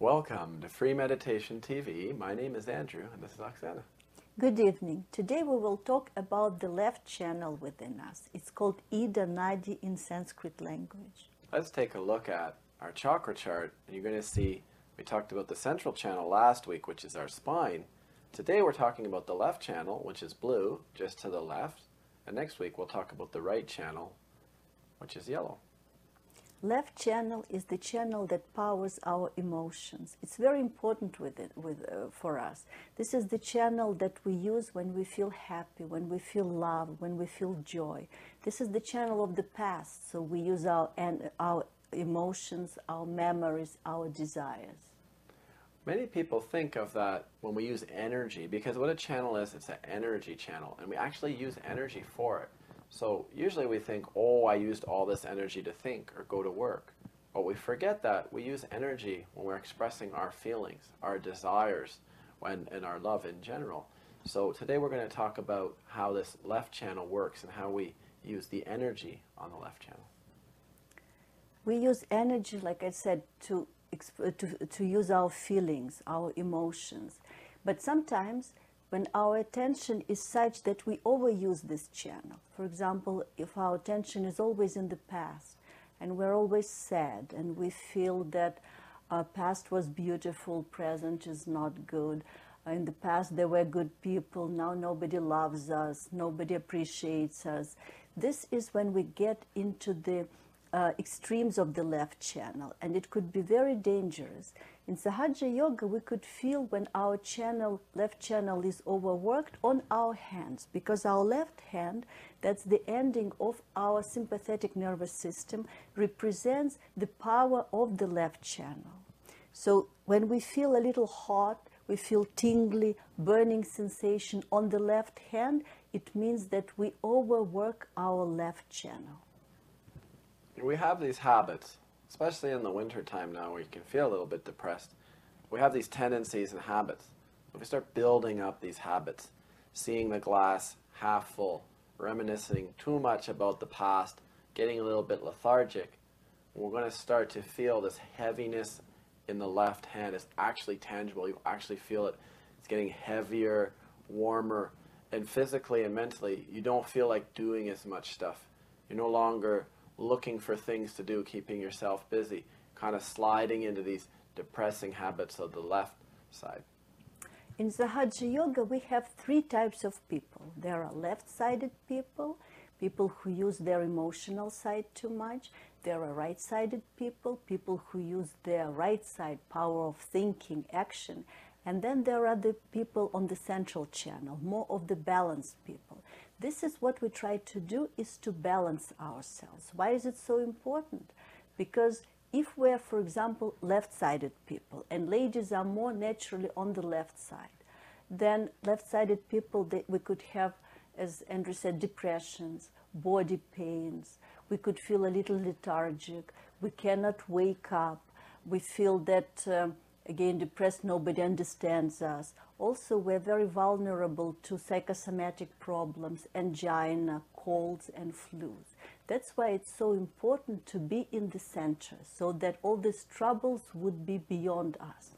Welcome to Free Meditation TV. My name is Andrew and this is Oksana. Good evening. Today we will talk about the left channel within us. It's called Ida Nadi in Sanskrit language. Let's take a look at our chakra chart and you're going to see we talked about the central channel last week, which is our spine. Today we're talking about the left channel, which is blue, just to the left. And next week we'll talk about the right channel, which is yellow. Left channel is the channel that powers our emotions. It's very important with it, with, uh, for us. This is the channel that we use when we feel happy, when we feel love, when we feel joy. This is the channel of the past, so we use our, and our emotions, our memories, our desires. Many people think of that when we use energy, because what a channel is, it's an energy channel, and we actually use energy for it. So usually we think, oh, I used all this energy to think or go to work. But we forget that we use energy when we're expressing our feelings, our desires, when, and our love in general. So today we're going to talk about how this left channel works and how we use the energy on the left channel. We use energy, like I said, to, to, to use our feelings, our emotions. But sometimes when our attention is such that we overuse this channel. For example, if our attention is always in the past and we're always sad and we feel that our past was beautiful, present is not good. In the past, there were good people. Now nobody loves us. Nobody appreciates us. This is when we get into the uh, extremes of the left channel, and it could be very dangerous. In Sahaja Yoga, we could feel when our channel, left channel is overworked on our hands, because our left hand, that's the ending of our sympathetic nervous system, represents the power of the left channel. So when we feel a little hot, we feel tingly, burning sensation on the left hand, it means that we overwork our left channel we have these habits, especially in the winter time now where you can feel a little bit depressed. We have these tendencies and habits. If we start building up these habits, seeing the glass half full, reminiscing too much about the past, getting a little bit lethargic, we're going to start to feel this heaviness in the left hand. It's actually tangible. You actually feel it. It's getting heavier, warmer, and physically and mentally, you don't feel like doing as much stuff. You're no longer looking for things to do, keeping yourself busy, kind of sliding into these depressing habits of the left side. In Sahaja Yoga, we have three types of people. There are left sided people, people who use their emotional side too much. There are right sided people, people who use their right side power of thinking, action. And then there are the people on the central channel, more of the balanced people. This is what we try to do is to balance ourselves. Why is it so important? Because if we're, for example, left-sided people, and ladies are more naturally on the left side, then left-sided people, we could have, as Andrew said, depressions, body pains. We could feel a little lethargic. We cannot wake up. We feel that, um, again, depressed, nobody understands us. Also, we're very vulnerable to psychosomatic problems, angina, colds, and flus. That's why it's so important to be in the center so that all these troubles would be beyond us.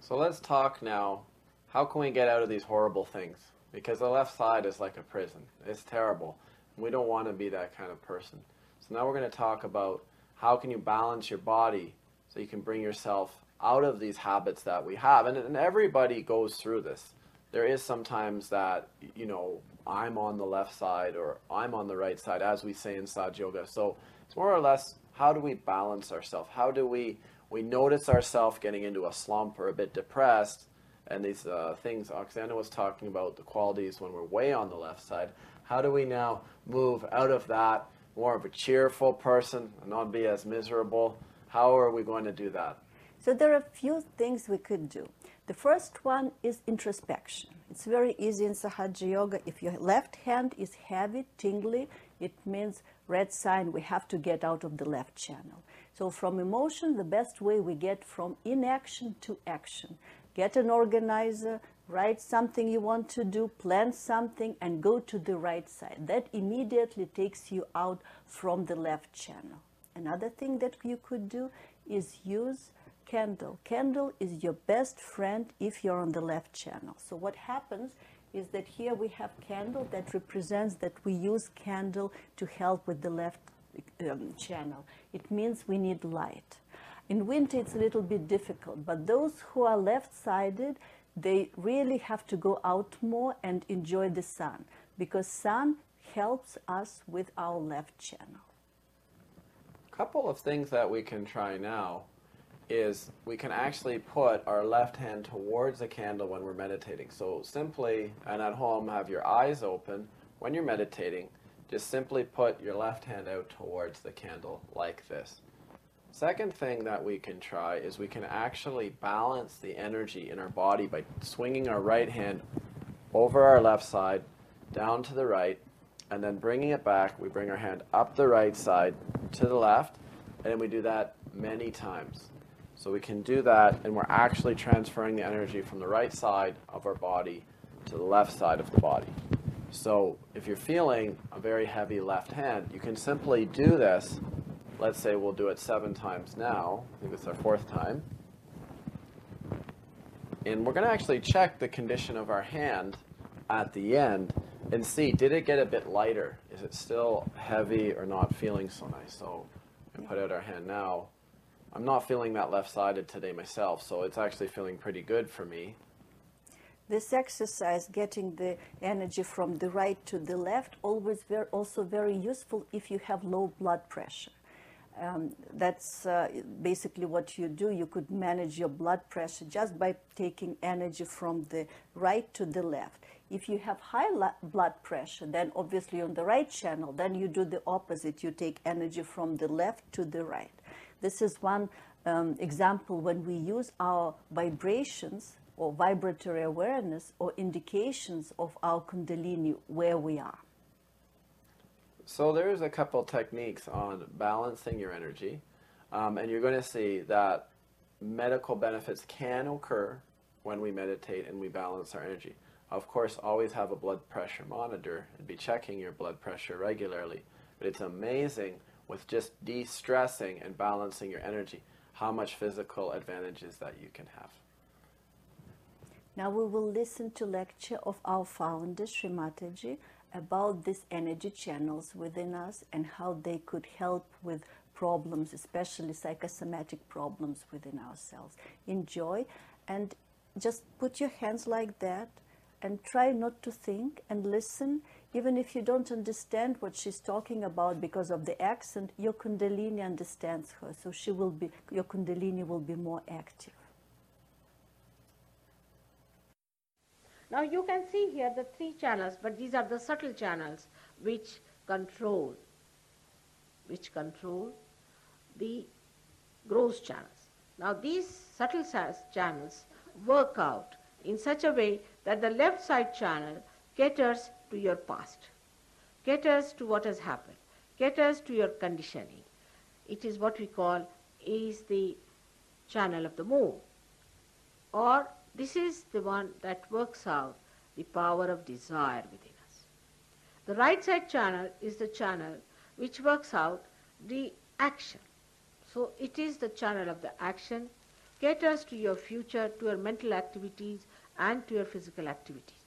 So let's talk now. How can we get out of these horrible things? Because the left side is like a prison. It's terrible. We don't want to be that kind of person. So now we're going to talk about how can you balance your body so you can bring yourself out of these habits that we have. And, and everybody goes through this. There is sometimes that, you know, I'm on the left side or I'm on the right side, as we say in Sahaja Yoga. So it's more or less how do we balance ourselves? How do we, we notice ourselves getting into a slump or a bit depressed? And these uh, things Oksana was talking about, the qualities when we're way on the left side. How do we now move out of that, more of a cheerful person, and not be as miserable? How are we going to do that? So there are a few things we could do. The first one is introspection. It's very easy in Sahaja Yoga. If your left hand is heavy, tingly, it means red sign, we have to get out of the left channel. So from emotion, the best way we get from inaction to action. Get an organizer, write something you want to do, plan something, and go to the right side. That immediately takes you out from the left channel. Another thing that you could do is use candle. Candle is your best friend if you're on the left channel. So what happens is that here we have candle that represents that we use candle to help with the left um, channel. It means we need light. In winter, it's a little bit difficult, but those who are left-sided, they really have to go out more and enjoy the sun because sun helps us with our left channel. A couple of things that we can try now is we can actually put our left hand towards the candle when we're meditating. So simply, and at home, have your eyes open when you're meditating. Just simply put your left hand out towards the candle like this. Second thing that we can try is we can actually balance the energy in our body by swinging our right hand over our left side, down to the right, and then bringing it back. We bring our hand up the right side to the left, and then we do that many times. So we can do that, and we're actually transferring the energy from the right side of our body to the left side of the body. So if you're feeling a very heavy left hand, you can simply do this let's say we'll do it seven times now. I think it's our fourth time. And we're going to actually check the condition of our hand at the end and see, did it get a bit lighter? Is it still heavy or not feeling so nice? So we put out our hand now. I'm not feeling that left-sided today myself, so it's actually feeling pretty good for me. This exercise, getting the energy from the right to the left, always very, also very useful if you have low blood pressure. Um, that's uh, basically what you do. You could manage your blood pressure just by taking energy from the right to the left. If you have high blood pressure, then obviously on the right channel, then you do the opposite. You take energy from the left to the right. This is one um, example when we use our vibrations or vibratory awareness or indications of our kundalini where we are. So there's a couple techniques on balancing your energy, um, and you're going to see that medical benefits can occur when we meditate and we balance our energy. Of course, always have a blood pressure monitor and be checking your blood pressure regularly. But it's amazing with just de-stressing and balancing your energy, how much physical advantages that you can have. Now we will listen to lecture of our founder, Sri Mataji, about these energy channels within us and how they could help with problems, especially psychosomatic problems within ourselves. Enjoy and just put your hands like that and try not to think and listen. Even if you don't understand what she's talking about because of the accent, your Kundalini understands her, so she will be, your Kundalini will be more active. Now you can see here the three channels, but these are the subtle channels which control, which control the gross channels. Now these subtle channels work out in such a way that the left side channel caters to your past, caters to what has happened, caters to your conditioning. It is what we call is the channel of the moon or this is the one that works out the power of desire within us. The right side channel is the channel which works out the action. So it is the channel of the action, caters to your future, to your mental activities and to your physical activities.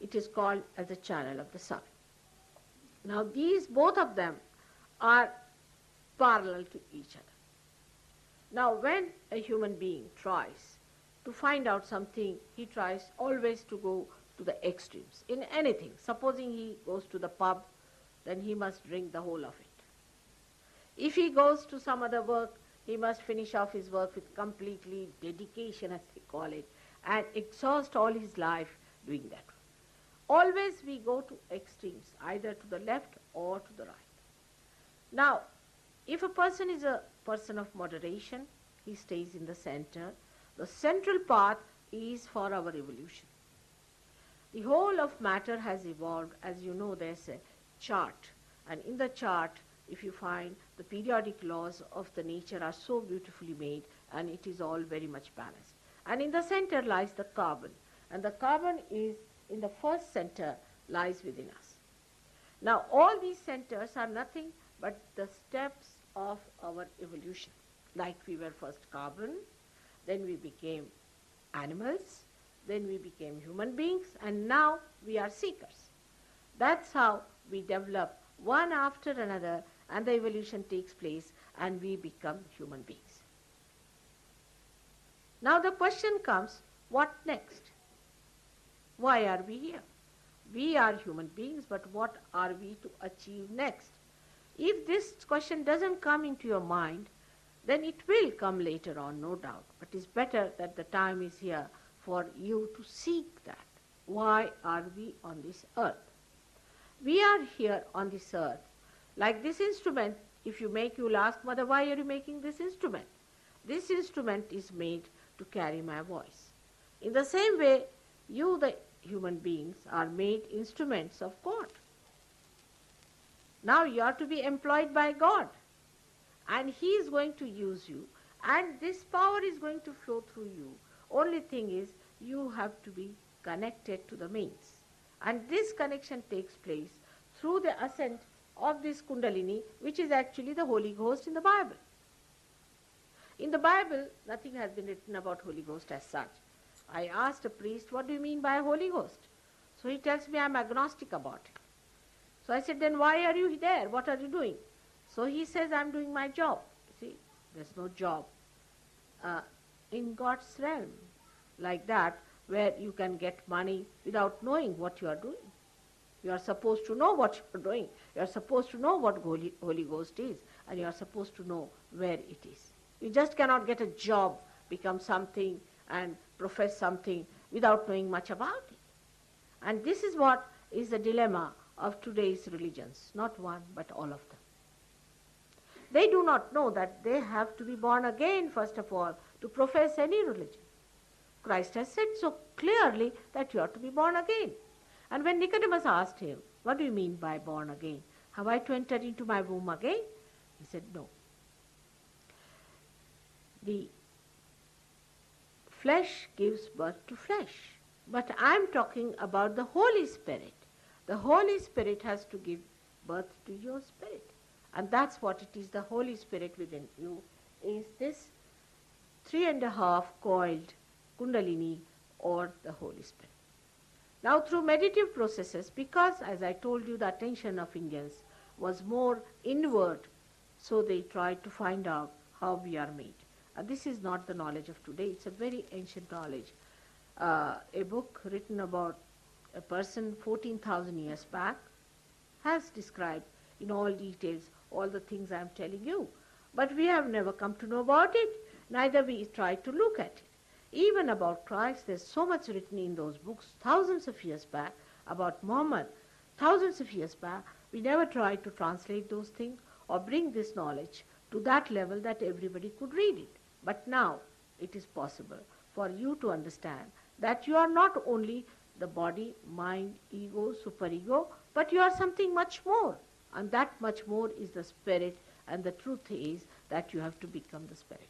It is called as the channel of the sun. Now these, both of them are parallel to each other. Now when a human being tries to find out something, he tries always to go to the extremes in anything. Supposing he goes to the pub, then he must drink the whole of it. If he goes to some other work, he must finish off his work with completely dedication, as they call it, and exhaust all his life doing that. Always we go to extremes, either to the left or to the right. Now, if a person is a person of moderation, he stays in the center, the central path is for our evolution. The whole of matter has evolved. As you know, there's a chart. And in the chart, if you find the periodic laws of the nature are so beautifully made and it is all very much balanced. And in the center lies the carbon. And the carbon is in the first center lies within us. Now all these centers are nothing but the steps of our evolution. like we were first carbon, then we became animals, then we became human beings, and now we are seekers. That's how we develop one after another, and the evolution takes place, and we become human beings. Now the question comes what next? Why are we here? We are human beings, but what are we to achieve next? If this question doesn't come into your mind, then it will come later on, no doubt. But it's better that the time is here for you to seek that. Why are we on this earth? We are here on this earth. Like this instrument, if you make, you will ask, Mother, why are you making this instrument? This instrument is made to carry my voice. In the same way, you, the human beings, are made instruments of God. Now you are to be employed by God. And He is going to use you. And this power is going to flow through you. Only thing is, you have to be connected to the mains. And this connection takes place through the ascent of this Kundalini, which is actually the Holy Ghost in the Bible. In the Bible, nothing has been written about Holy Ghost as such. I asked a priest, what do you mean by Holy Ghost? So he tells me I'm agnostic about it. So I said, then why are you there? What are you doing? So he says, I'm doing my job. See, there's no job uh, in God's realm like that where you can get money without knowing what you are doing. You are supposed to know what you are doing. You are supposed to know what Holy, Holy Ghost is, and you are supposed to know where it is. You just cannot get a job, become something, and profess something without knowing much about it. And this is what is the dilemma of today's religions, not one, but all of them. They do not know that they have to be born again, first of all, to profess any religion. Christ has said so clearly that you are to be born again. And when Nicodemus asked him, What do you mean by born again? Have I to enter into my womb again? He said, No. The flesh gives birth to flesh. But I am talking about the Holy Spirit. The Holy Spirit has to give birth to your spirit. And that's what it is, the Holy Spirit within you is this three and a half coiled Kundalini or the Holy Spirit. Now through meditative processes, because as I told you the attention of Indians was more inward, so they tried to find out how we are made. And this is not the knowledge of today, it's a very ancient knowledge. Uh, a book written about a person 14,000 years back has described in all details all the things I am telling you. But we have never come to know about it, neither we try to look at it. Even about Christ, there's so much written in those books thousands of years back about Muhammad, thousands of years back. We never tried to translate those things or bring this knowledge to that level that everybody could read it. But now it is possible for you to understand that you are not only the body, mind, ego, superego, but you are something much more. And that much more is the spirit, and the truth is that you have to become the spirit.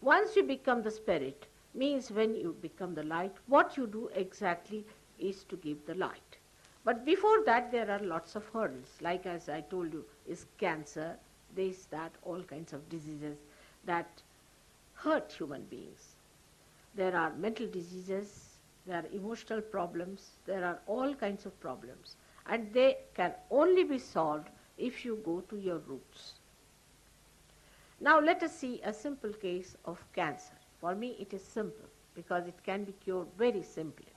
Once you become the spirit, means when you become the light, what you do exactly is to give the light. But before that, there are lots of hurdles. Like as I told you, is cancer, this, that, all kinds of diseases that hurt human beings. There are mental diseases, there are emotional problems, there are all kinds of problems. And they can only be solved if you go to your roots. Now let us see a simple case of cancer. For me it is simple because it can be cured very simply.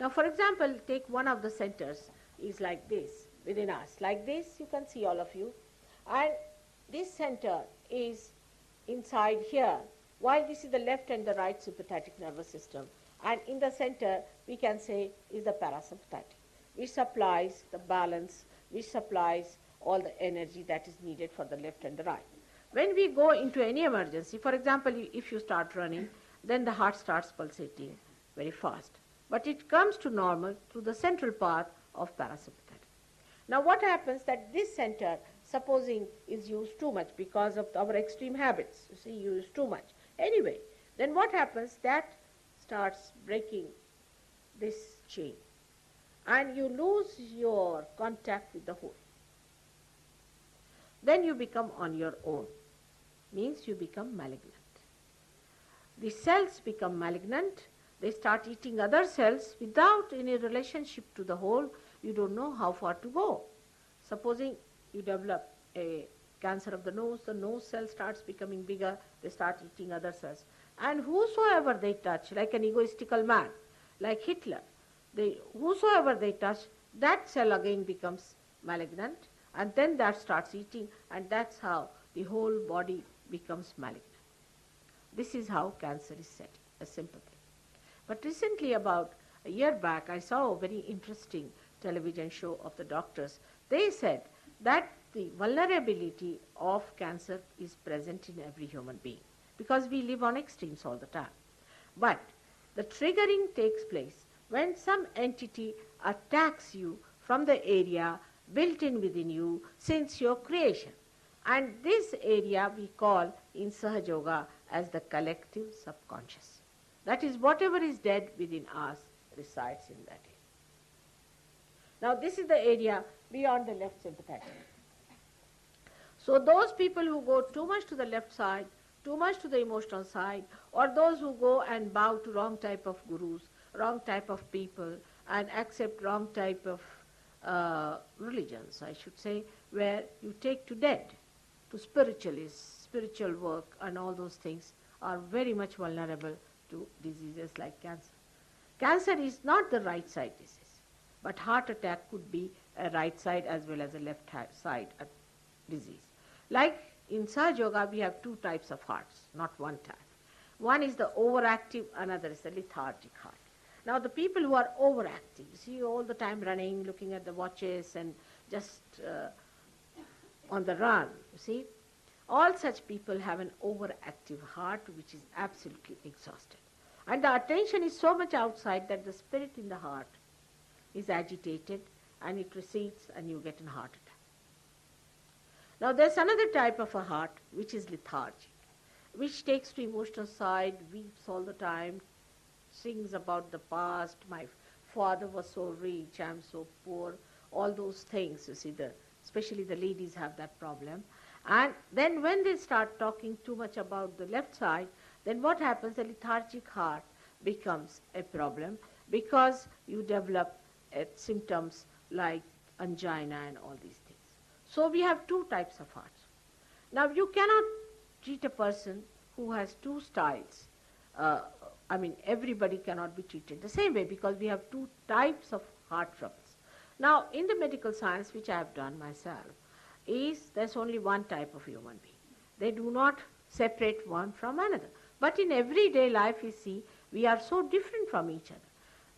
Now for example, take one of the centers is like this within us. Like this you can see all of you. And this center is inside here while this is the left and the right sympathetic nervous system. And in the center we can say is the parasympathetic which supplies the balance, which supplies all the energy that is needed for the left and the right. When we go into any emergency, for example, if you start running, then the heart starts pulsating very fast. But it comes to normal through the central part of parasympathetic. Now what happens that this center, supposing is used too much because of our extreme habits, you see, you use too much. Anyway, then what happens that starts breaking this chain and you lose your contact with the whole. Then you become on your own. means you become malignant. The cells become malignant, they start eating other cells without any relationship to the whole, you don't know how far to go. Supposing you develop a cancer of the nose, the nose cell starts becoming bigger, they start eating other cells. And whosoever they touch, like an egoistical man, like Hitler, they, whosoever they touch, that cell again becomes malignant and then that starts eating and that's how the whole body becomes malignant. This is how cancer is set, a simple thing. But recently about a year back I saw a very interesting television show of the doctors. They said that the vulnerability of cancer is present in every human being because we live on extremes all the time. But the triggering takes place when some entity attacks you from the area built in within you since your creation. And this area we call in Sahaja Yoga as the collective subconscious. That is, whatever is dead within us resides in that area. Now, this is the area beyond the left sympathetic. So, those people who go too much to the left side, too much to the emotional side, or those who go and bow to wrong type of gurus, wrong type of people, and accept wrong type of uh, religions, I should say, where you take to dead, to spiritualists, spiritual work, and all those things are very much vulnerable to diseases like cancer. Cancer is not the right side disease, but heart attack could be a right side as well as a left side disease. Like in Sahaja Yoga, we have two types of hearts, not one type. One is the overactive, another is the lethargic heart. Now the people who are overactive, see all the time running, looking at the watches and just uh, on the run, you see, all such people have an overactive heart which is absolutely exhausted. And the attention is so much outside that the spirit in the heart is agitated and it recedes and you get a heart attack. Now there's another type of a heart which is lethargic, which takes to emotional side, weeps all the time, sings about the past, my father was so rich, I'm so poor, all those things, you see, the, especially the ladies have that problem. And then when they start talking too much about the left side, then what happens? The lethargic heart becomes a problem because you develop symptoms like angina and all these things. So we have two types of hearts. Now you cannot treat a person who has two styles uh, I mean, everybody cannot be treated the same way because we have two types of heart troubles. Now, in the medical science, which I have done myself, is there's only one type of human being. They do not separate one from another. But in everyday life, you see, we are so different from each other.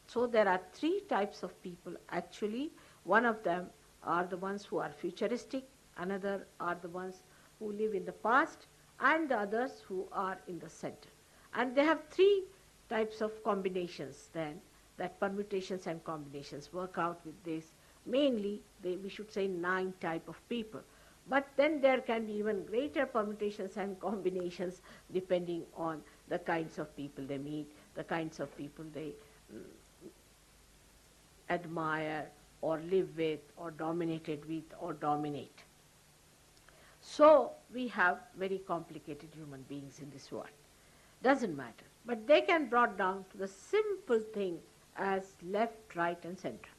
So there are three types of people. Actually, one of them are the ones who are futuristic, another are the ones who live in the past, and the others who are in the center. And they have three types of combinations then, that permutations and combinations work out with this. Mainly, they, we should say nine type of people. But then there can be even greater permutations and combinations depending on the kinds of people they meet, the kinds of people they mm, admire or live with or dominated with or dominate. So we have very complicated human beings in this world. Doesn't matter. But they can brought down to the simple thing as left, right and center.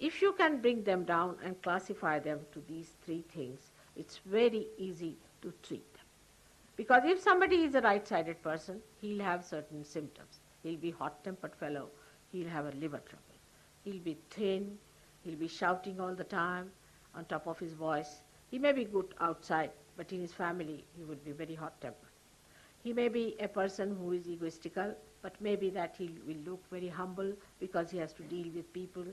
If you can bring them down and classify them to these three things, it's very easy to treat them. Because if somebody is a right-sided person, he'll have certain symptoms. He'll be hot-tempered fellow. He'll have a liver trouble. He'll be thin. He'll be shouting all the time on top of his voice. He may be good outside, but in his family he would be very hot-tempered. He may be a person who is egoistical, but maybe that he will look very humble because he has to deal with people.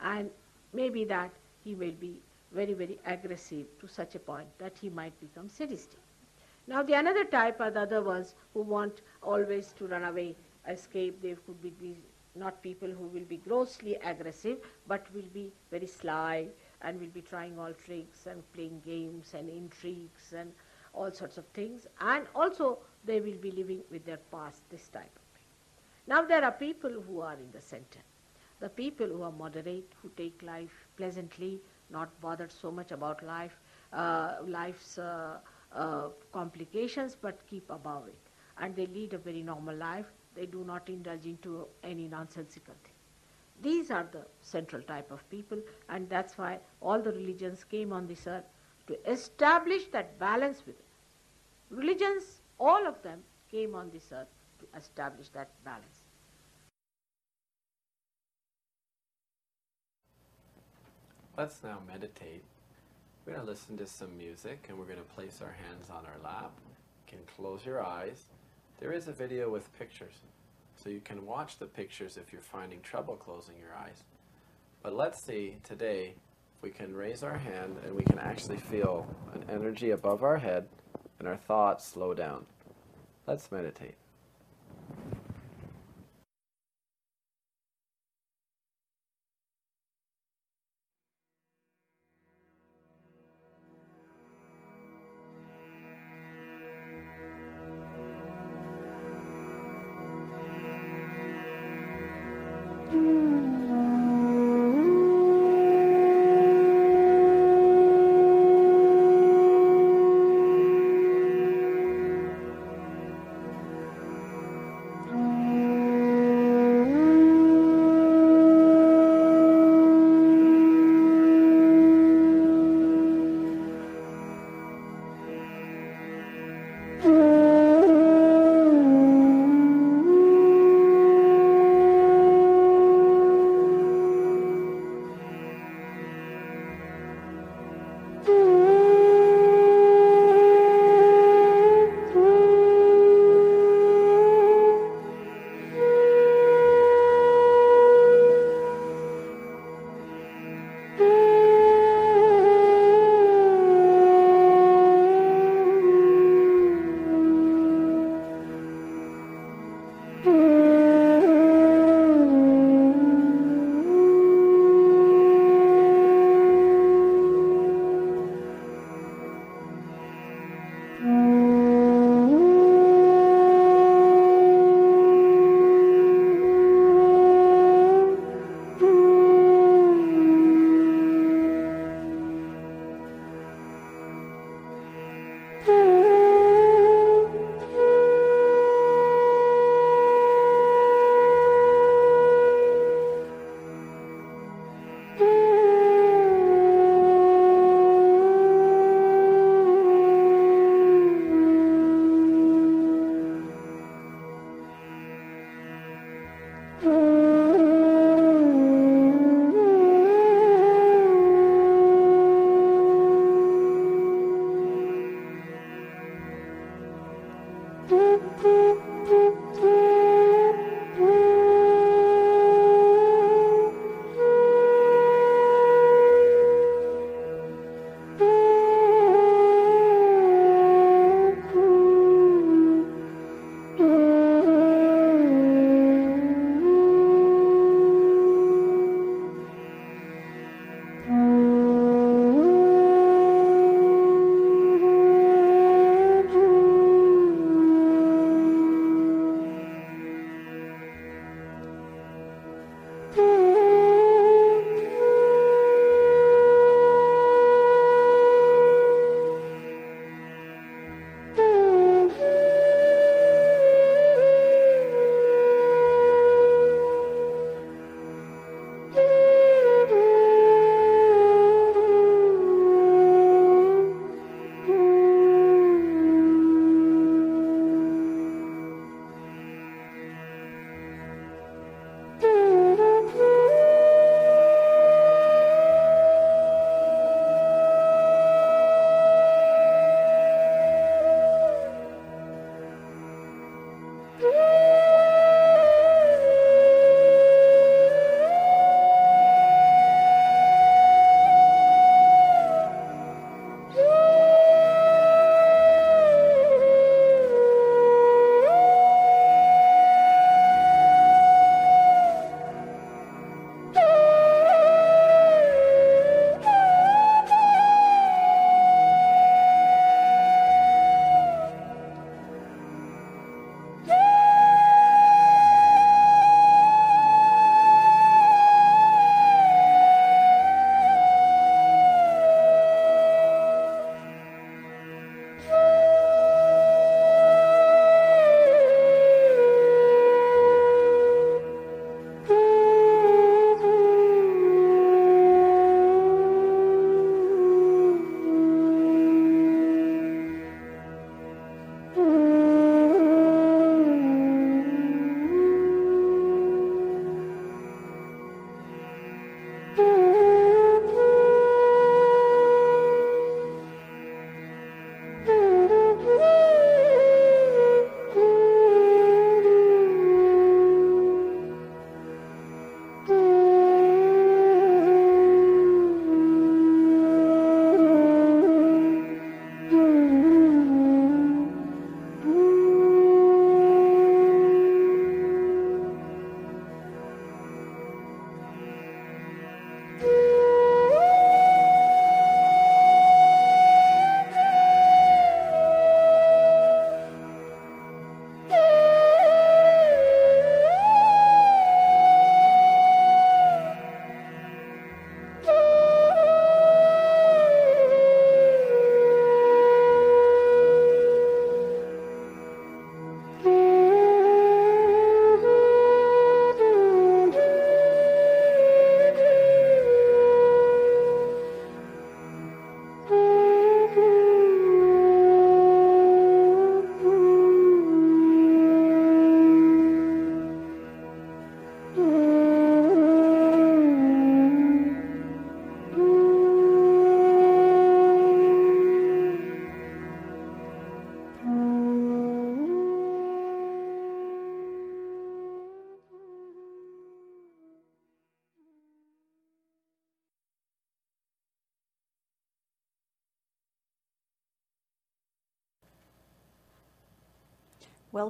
And maybe that he will be very, very aggressive to such a point that he might become sadistic. Now the another type are the other ones who want always to run away, escape. They could be, be not people who will be grossly aggressive, but will be very sly and will be trying all tricks and playing games and intrigues and all sorts of things. And also they will be living with their past, this type of thing. Now there are people who are in the center. The people who are moderate, who take life pleasantly, not bothered so much about life, uh, life's uh, uh, complications but keep above it. And they lead a very normal life. They do not indulge into any nonsensical thing. These are the central type of people, and that's why all the religions came on this earth to establish that balance within. Religions, all of them, came on this earth to establish that balance. Let's now meditate. We're going to listen to some music and we're going to place our hands on our lap. You can close your eyes. There is a video with pictures, so you can watch the pictures if you're finding trouble closing your eyes. But let's see today if we can raise our hand and we can actually feel an energy above our head and our thoughts slow down. Let's meditate.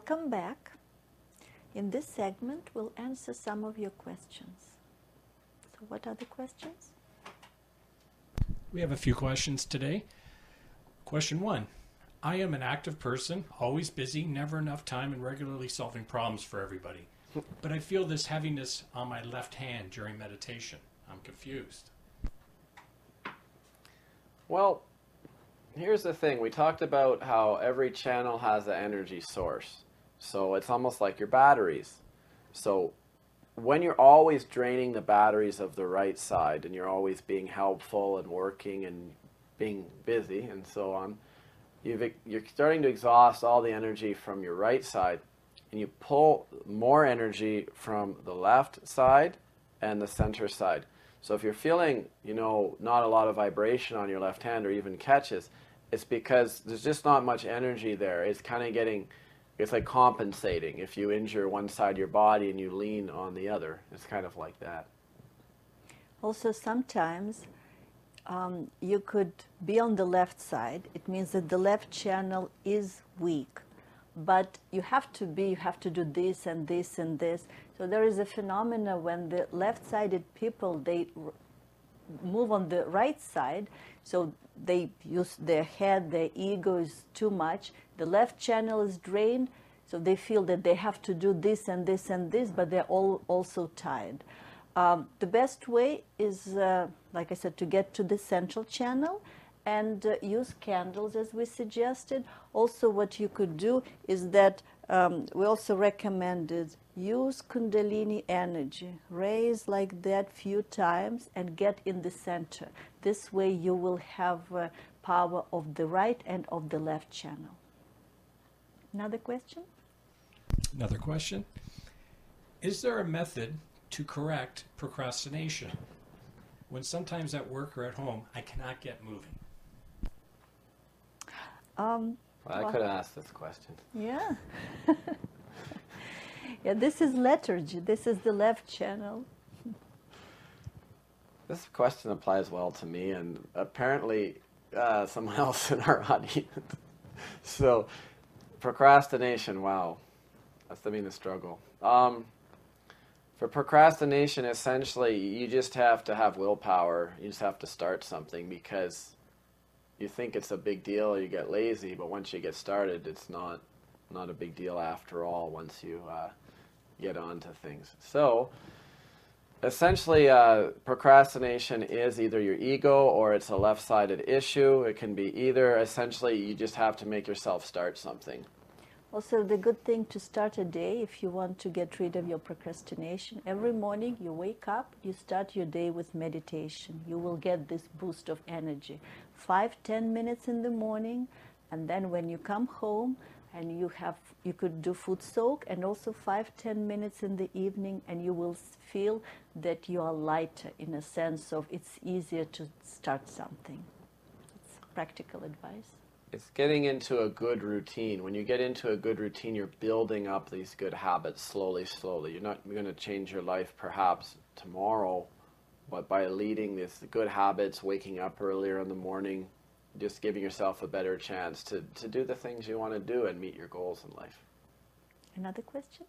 Welcome back. In this segment, we'll answer some of your questions. So, what are the questions? We have a few questions today. Question one I am an active person, always busy, never enough time, and regularly solving problems for everybody. But I feel this heaviness on my left hand during meditation. I'm confused. Well, here's the thing. We talked about how every channel has an energy source. So it's almost like your batteries. So when you're always draining the batteries of the right side and you're always being helpful and working and being busy and so on, you've, you're starting to exhaust all the energy from your right side and you pull more energy from the left side and the center side. So if you're feeling, you know, not a lot of vibration on your left hand or even catches, it's because there's just not much energy there. It's kind of getting, it's like compensating. If you injure one side of your body and you lean on the other, it's kind of like that. Also, sometimes um, you could be on the left side. It means that the left channel is weak. But you have to be, you have to do this and this and this. So there is a phenomena when the left-sided people, they move on the right side, so they use their head, their ego is too much. The left channel is drained, so they feel that they have to do this and this and this, but they're all also tired. Um, the best way is, uh, like I said, to get to the central channel and uh, use candles as we suggested. Also, what you could do is that um, we also recommended use Kundalini energy, raise like that few times and get in the center. This way, you will have uh, power of the right and of the left channel. Another question? Another question Is there a method to correct procrastination when sometimes at work or at home I cannot get moving? Um, Well, I Well- could have asked this question. yeah. yeah, this is lethargy. This is the left channel. This question applies well to me and apparently uh, someone else in our audience. so, procrastination, wow. That's the mean a struggle. Um, for procrastination, essentially, you just have to have willpower. You just have to start something because you think it's a big deal, you get lazy, but once you get started, it's not not a big deal after all once you uh, get onto things. So, essentially, uh, procrastination is either your ego or it's a left sided issue. It can be either. Essentially, you just have to make yourself start something. Also, the good thing to start a day if you want to get rid of your procrastination, every morning you wake up, you start your day with meditation. You will get this boost of energy. Five, ten minutes in the morning, and then when you come home and you have, you could do foot soak, and also five, ten minutes in the evening, and you will feel that you are lighter in a sense of it's easier to start something. It's practical advice. It's getting into a good routine. When you get into a good routine, you're building up these good habits slowly, slowly. You're not going to change your life perhaps tomorrow, but by leading these good habits, waking up earlier in the morning, just giving yourself a better chance to, to do the things you want to do and meet your goals in life. Another question?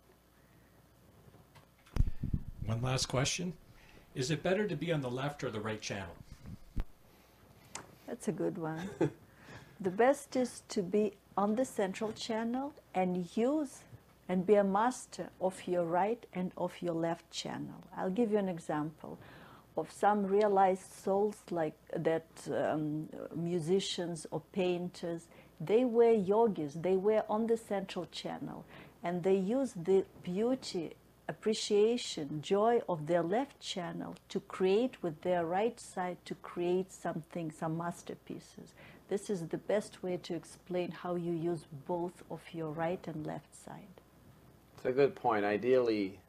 One last question Is it better to be on the left or the right channel? That's a good one. the best is to be on the central channel and use and be a master of your right and of your left channel. I'll give you an example of some realized souls like that um, musicians or painters they were yogis they were on the central channel and they use the beauty appreciation joy of their left channel to create with their right side to create something some masterpieces this is the best way to explain how you use both of your right and left side It's a good point. Ideally,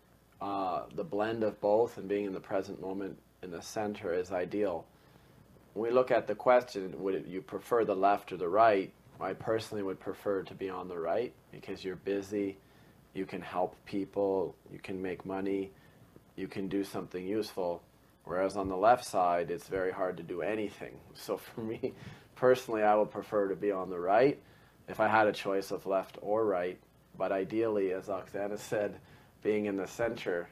uh, the blend of both and being in the present moment in the center is ideal. When we look at the question, would you prefer the left or the right? I personally would prefer to be on the right because you're busy, you can help people, you can make money, you can do something useful. Whereas on the left side, it's very hard to do anything. So for me, personally, I would prefer to be on the right. If I had a choice of left or right, But ideally, as Oksana said, being in the center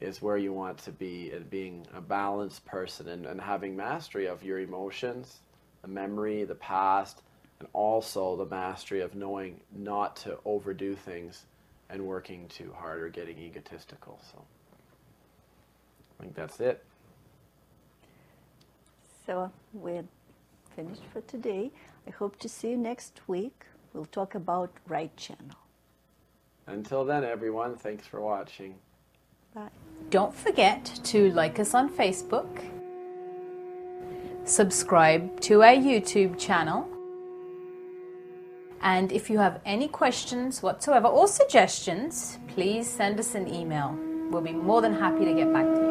is where you want to be and being a balanced person and, and having mastery of your emotions, the memory, the past, and also the mastery of knowing not to overdo things and working too hard or getting egotistical. So I think that's it. So we're finished for today. I hope to see you next week. We'll talk about right channel. Until then, everyone, thanks for watching. Bye. Don't forget to like us on Facebook, subscribe to our YouTube channel, and if you have any questions whatsoever or suggestions, please send us an email. We'll be more than happy to get back to you.